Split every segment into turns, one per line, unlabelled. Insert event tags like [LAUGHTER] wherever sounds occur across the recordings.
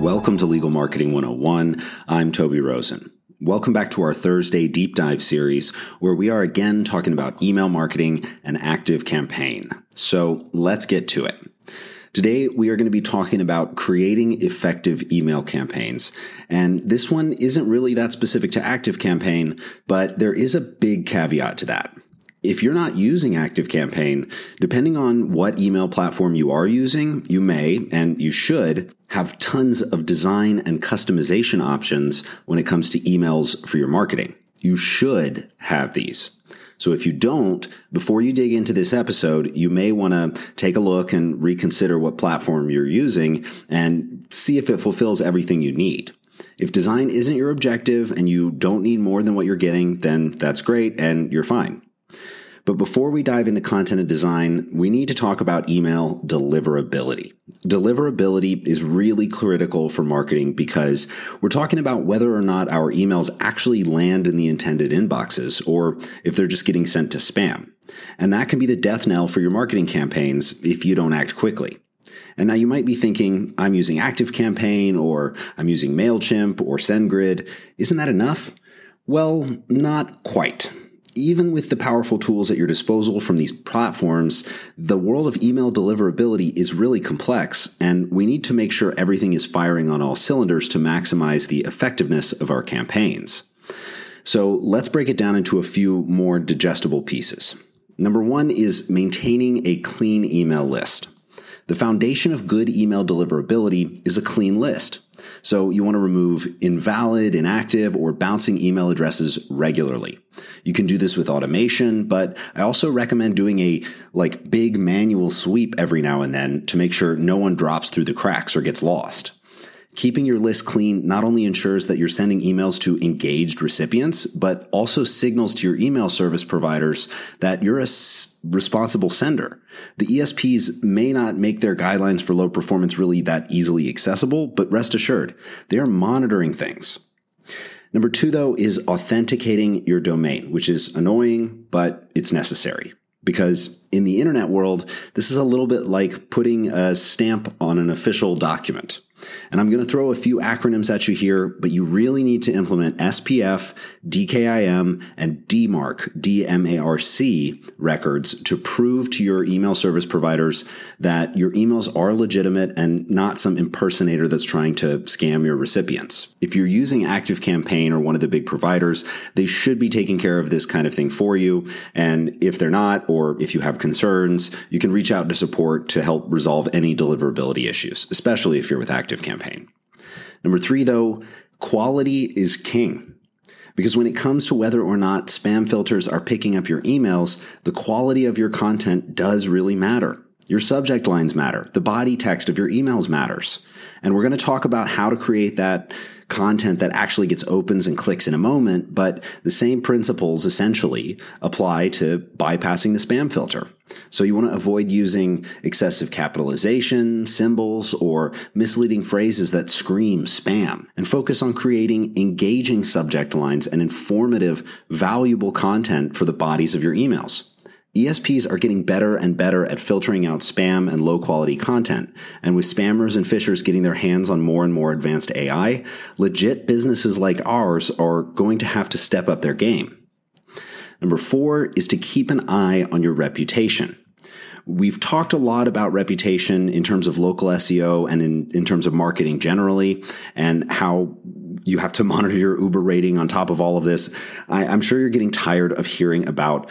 Welcome to Legal Marketing 101. I'm Toby Rosen. Welcome back to our Thursday deep dive series, where we are again talking about email marketing and ActiveCampaign. So let's get to it. Today, we are going to be talking about creating effective email campaigns. And this one isn't really that specific to ActiveCampaign, but there is a big caveat to that. If you're not using ActiveCampaign, depending on what email platform you are using, you may, and you should, have tons of design and customization options when it comes to emails for your marketing. You should have these. So if you don't, before you dig into this episode, you may want to take a look and reconsider what platform you're using and see if it fulfills everything you need. If design isn't your objective and you don't need more than what you're getting, then that's great and you're fine. But before we dive into content and design, we need to talk about email deliverability. Deliverability is really critical for marketing because we're talking about whether or not our emails actually land in the intended inboxes or if they're just getting sent to spam. And that can be the death knell for your marketing campaigns if you don't act quickly. And now you might be thinking, I'm using ActiveCampaign or I'm using MailChimp or SendGrid. Isn't that enough? Well, not quite even with the powerful tools at your disposal from these platforms, the world of email deliverability is really complex, and we need to make sure everything is firing on all cylinders to maximize the effectiveness of our campaigns. So let's break it down into a few more digestible pieces. Number one is maintaining a clean email list. The foundation of good email deliverability is a clean list. So you want to remove invalid, inactive, or bouncing email addresses regularly. You can do this with automation, but I also recommend doing a like big manual sweep every now and then to make sure no one drops through the cracks or gets lost. Keeping your list clean not only ensures that you're sending emails to engaged recipients, but also signals to your email service providers that you're a responsible sender. The ESPs may not make their guidelines for low performance really that easily accessible, but rest assured, they are monitoring things. Number two, though, is authenticating your domain, which is annoying, but it's necessary. Because in the internet world, this is a little bit like putting a stamp on an official document. And I'm going to throw a few acronyms at you here, but you really need to implement SPF, DKIM, and DMARC, D-M-A-R-C records to prove to your email service providers that your emails are legitimate and not some impersonator that's trying to scam your recipients. If you're using ActiveCampaign or one of the big providers, they should be taking care of this kind of thing for you. And if they're not, or if you have concerns, you can reach out to support to help resolve any deliverability issues, especially if you're with ActiveCampaign. Number three, though, quality is king. Because when it comes to whether or not spam filters are picking up your emails, the quality of your content does really matter. Your subject lines matter. The body text of your emails matters. And we're going to talk about how to create that content that actually gets opens and clicks in a moment, but the same principles essentially apply to bypassing the spam filter. So you want to avoid using excessive capitalization, symbols, or misleading phrases that scream spam and focus on creating engaging subject lines and informative, valuable content for the bodies of your emails. ESPs are getting better and better at filtering out spam and low quality content. And with spammers and phishers getting their hands on more and more advanced AI, legit businesses like ours are going to have to step up their game. Number four is to keep an eye on your reputation. We've talked a lot about reputation in terms of local SEO and in, in terms of marketing generally, and how you have to [LAUGHS] monitor your Uber rating on top of all of this. I, I'm sure you're getting tired of hearing about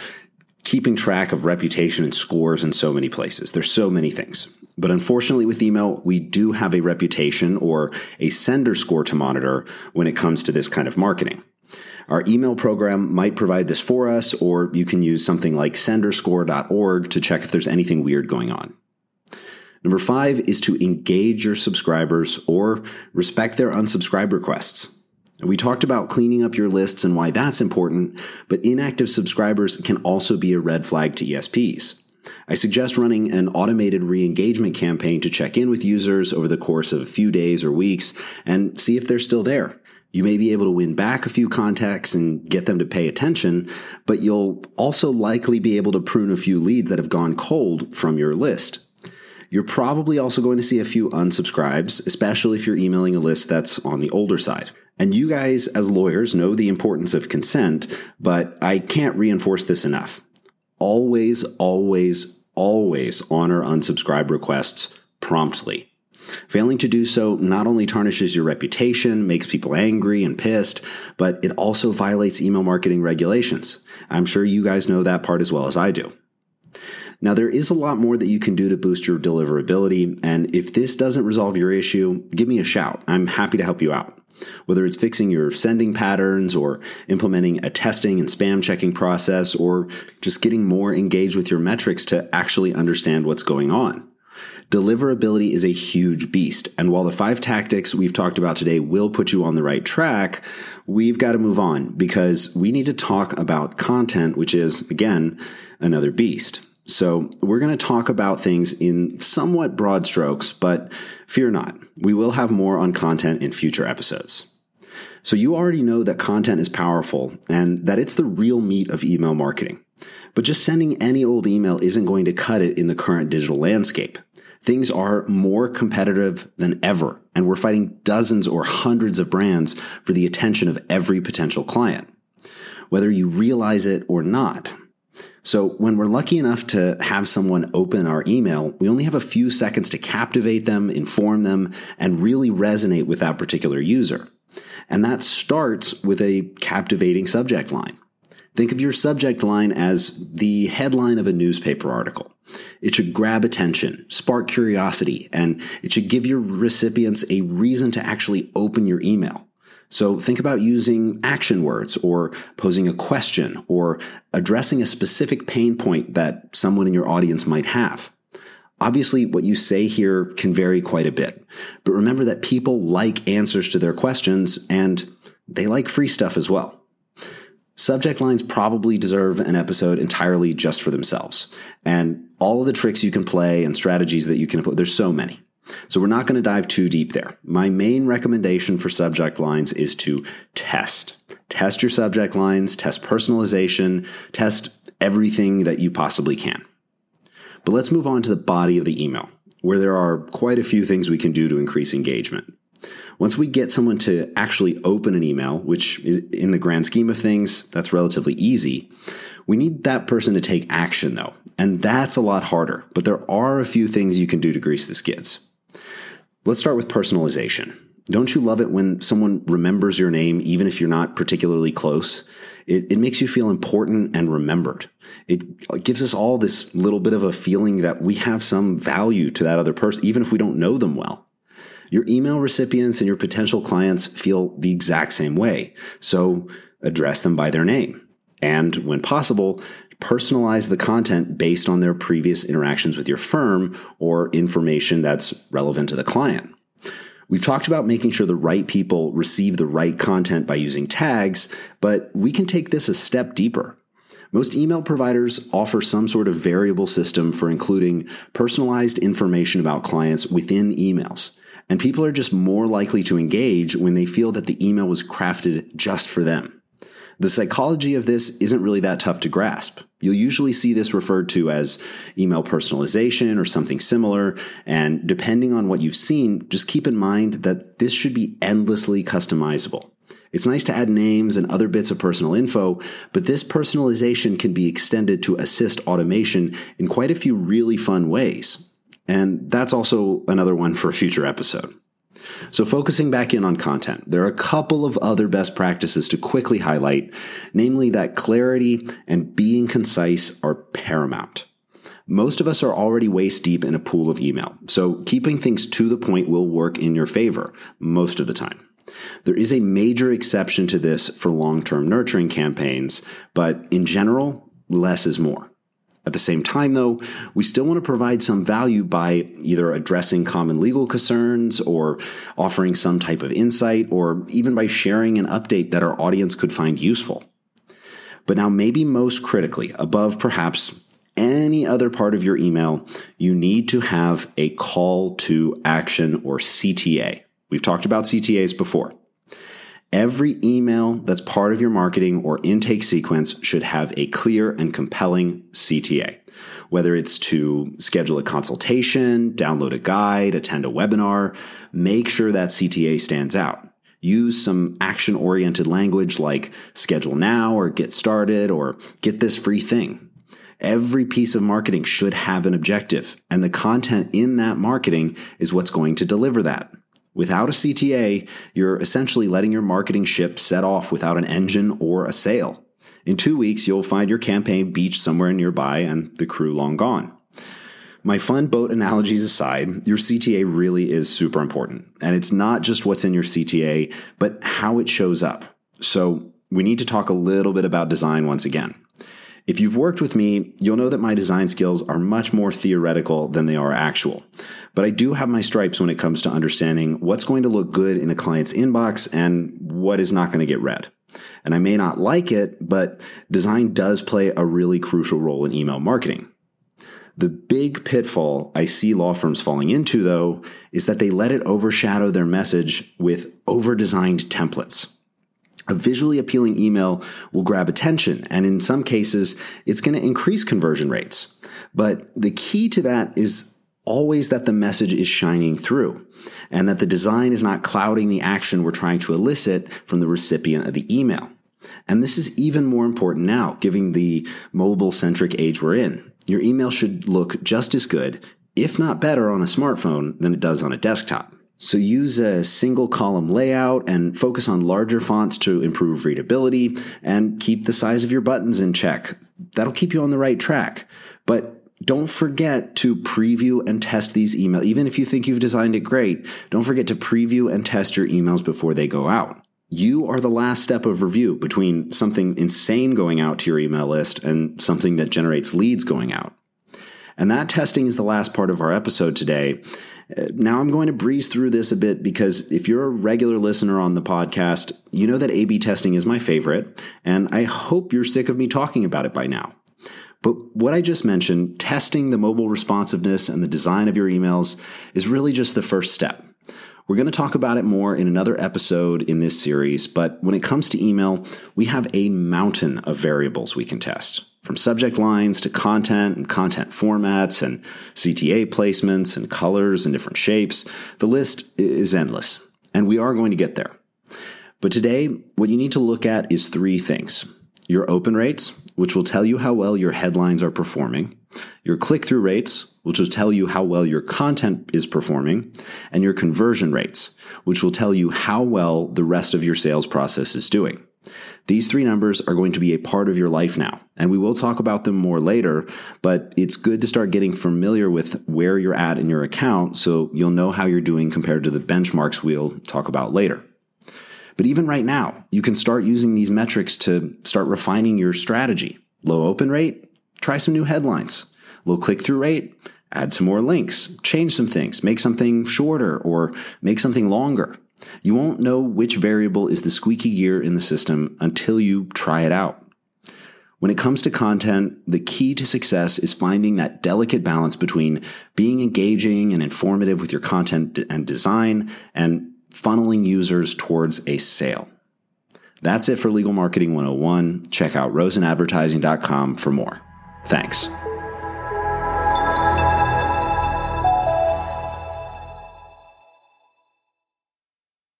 keeping track of reputation and scores in so many places. There's so many things. But unfortunately, with email, we do have a reputation or a sender score to monitor when it comes to this kind of marketing. Our email program might provide this for us, or you can use something like senderscore.org to check if there's anything weird going on. Number five is to engage your subscribers or respect their unsubscribe requests. We talked about cleaning up your lists and why that's important, but inactive subscribers can also be a red flag to ESPs. I suggest running an automated re engagement campaign to check in with users over the course of a few days or weeks and see if they're still there. You may be able to win back a few contacts and get them to pay attention, but you'll also likely be able to prune a few leads that have gone cold from your list. You're probably also going to see a few unsubscribes, especially if you're emailing a list that's on the older side. And you guys, as lawyers, know the importance of consent, but I can't reinforce this enough. Always, always, always honor unsubscribe requests promptly. Failing to do so not only tarnishes your reputation, makes people angry and pissed, but it also violates email marketing regulations. I'm sure you guys know that part as well as I do. Now, there is a lot more that you can do to boost your deliverability, and if this doesn't resolve your issue, give me a shout. I'm happy to help you out. Whether it's fixing your sending patterns or implementing a testing and spam checking process or just getting more engaged with your metrics to actually understand what's going on. Deliverability is a huge beast. And while the five tactics we've talked about today will put you on the right track, we've got to move on because we need to talk about content, which is, again, another beast. So, we're going to talk about things in somewhat broad strokes, but fear not, we will have more on content in future episodes. So, you already know that content is powerful and that it's the real meat of email marketing. But just sending any old email isn't going to cut it in the current digital landscape. Things are more competitive than ever, and we're fighting dozens or hundreds of brands for the attention of every potential client, whether you realize it or not. So, when we're lucky enough to have someone open our email, we only have a few seconds to captivate them, inform them, and really resonate with that particular user. And that starts with a captivating subject line. Think of your subject line as the headline of a newspaper article. It should grab attention, spark curiosity, and it should give your recipients a reason to actually open your email. So think about using action words or posing a question or addressing a specific pain point that someone in your audience might have. Obviously, what you say here can vary quite a bit, but remember that people like answers to their questions and they like free stuff as well. Subject lines probably deserve an episode entirely just for themselves. And all of the tricks you can play and strategies that you can put, there's so many. So we're not going to dive too deep there. My main recommendation for subject lines is to test. Test your subject lines, test personalization, test everything that you possibly can. But let's move on to the body of the email, where there are quite a few things we can do to increase engagement. Once we get someone to actually open an email, which in the grand scheme of things, that's relatively easy, we need that person to take action though. And that's a lot harder, but there are a few things you can do to grease the skids. Let's start with personalization. Don't you love it when someone remembers your name, even if you're not particularly close? It, it, makes you feel important and remembered. It gives us all this little bit of a feeling that we have some value to that other person, even if we don't know them well. Your email recipients and your potential clients feel the exact same way. So address them by their name. And when possible, personalize the content based on their previous interactions with your firm or information that's relevant to the client. We've talked about making sure the right people receive the right content by using tags, but we can take this a step deeper. Most email providers offer some sort of variable system for including personalized information about clients within emails. And people are just more likely to engage when they feel that the email was crafted just for them. The psychology of this isn't really that tough to grasp. You'll usually see this referred to as email personalization or something similar. And depending on what you've seen, just keep in mind that this should be endlessly customizable. It's nice to add names and other bits of personal info, but this personalization can be extended to assist automation in quite a few really fun ways. And that's also another one for a future episode. So, focusing back in on content, there are a couple of other best practices to quickly highlight, namely that clarity and being concise are paramount. Most of us are already waist deep in a pool of email, so keeping things to the point will work in your favor most of the time. There is a major exception to this for long term nurturing campaigns, but in general, less is more. At the same time, though, we still want to provide some value by either addressing common legal concerns or offering some type of insight or even by sharing an update that our audience could find useful. But now, maybe most critically, above perhaps any other part of your email, you need to have a call to action or CTA. We've talked about CTAs before. Every email that's part of your marketing or intake sequence should have a clear and compelling CTA. whether it's to schedule a consultation, download a guide, attend a webinar, make sure that CTA stands out. Use some action oriented language like schedule now or get started or get this free thing. Every piece of marketing should have an objective, and the content in that marketing is what's going to deliver that. Without a CTA, you're essentially letting your marketing ship set off without an engine or a sail. In two weeks, you'll find your campaign beached somewhere nearby and the crew long gone. My fun boat analogies aside, your CTA really is super important. And it's not just what's in your CTA, but how it shows up. So we need to talk a little bit about design once again. If you've worked with me, you'll know that my design skills are much more theoretical than they are actual. But I do have my stripes when it comes to understanding what's going to look good in a client's inbox and what is not going to get read. And I may not like it, but design does play a really crucial role in email marketing. The big pitfall I see law firms falling into, though, is that they let it overshadow their message with over designed templates. A visually appealing email will grab attention, and in some cases, it's going to increase conversion rates. But the key to that is always that the message is shining through and that the design is not clouding the action we're trying to elicit from the recipient of the email. And this is even more important now, given the mobile centric age we're in. Your email should look just as good, if not better, on a smartphone than it does on a desktop. So use a single column layout and focus on larger fonts to improve readability and keep the size of your buttons in check. That'll keep you on the right track. But don't forget to preview and test these emails. Even if you think you've designed it great, don't forget to preview and test your emails before they go out. You are the last step of review between something insane going out to your email list and something that generates leads going out. And that testing is the last part of our episode today. Uh, now I'm going to breeze through this a bit because if you're a regular listener on the podcast, you know that A B testing is my favorite, and I hope you're sick of me talking about it by now. But what I just mentioned, testing the mobile responsiveness and the design of your emails, is really just the first step. We're going to talk about it more in another episode in this series, but when it comes to email, we have a mountain of variables we can test. From subject lines to content and content formats and CTA placements and colors and different shapes, the list is endless. And we are going to get there. But today, what you need to look at is three things your open rates, which will tell you how well your headlines are performing, your click through rates, which will tell you how well your content is performing, and your conversion rates, which will tell you how well the rest of your sales process is doing. These three numbers are going to be a part of your life now, and we will talk about them more later, but it's good to start getting familiar with where you're at in your account so you'll know how you're doing compared to the benchmarks we'll talk about later. But even right now, you can start using these metrics to start refining your strategy. Low open rate, try some new headlines. Low click through rate, add some more links, change some things, make something shorter or make something longer. You won't know which variable is the squeaky gear in the system until you try it out. When it comes to content, the key to success is finding that delicate balance between being engaging and informative with your content and design and funneling users towards a sale. That's it for Legal Marketing 101. Check out rosenadvertising.com for more. Thanks.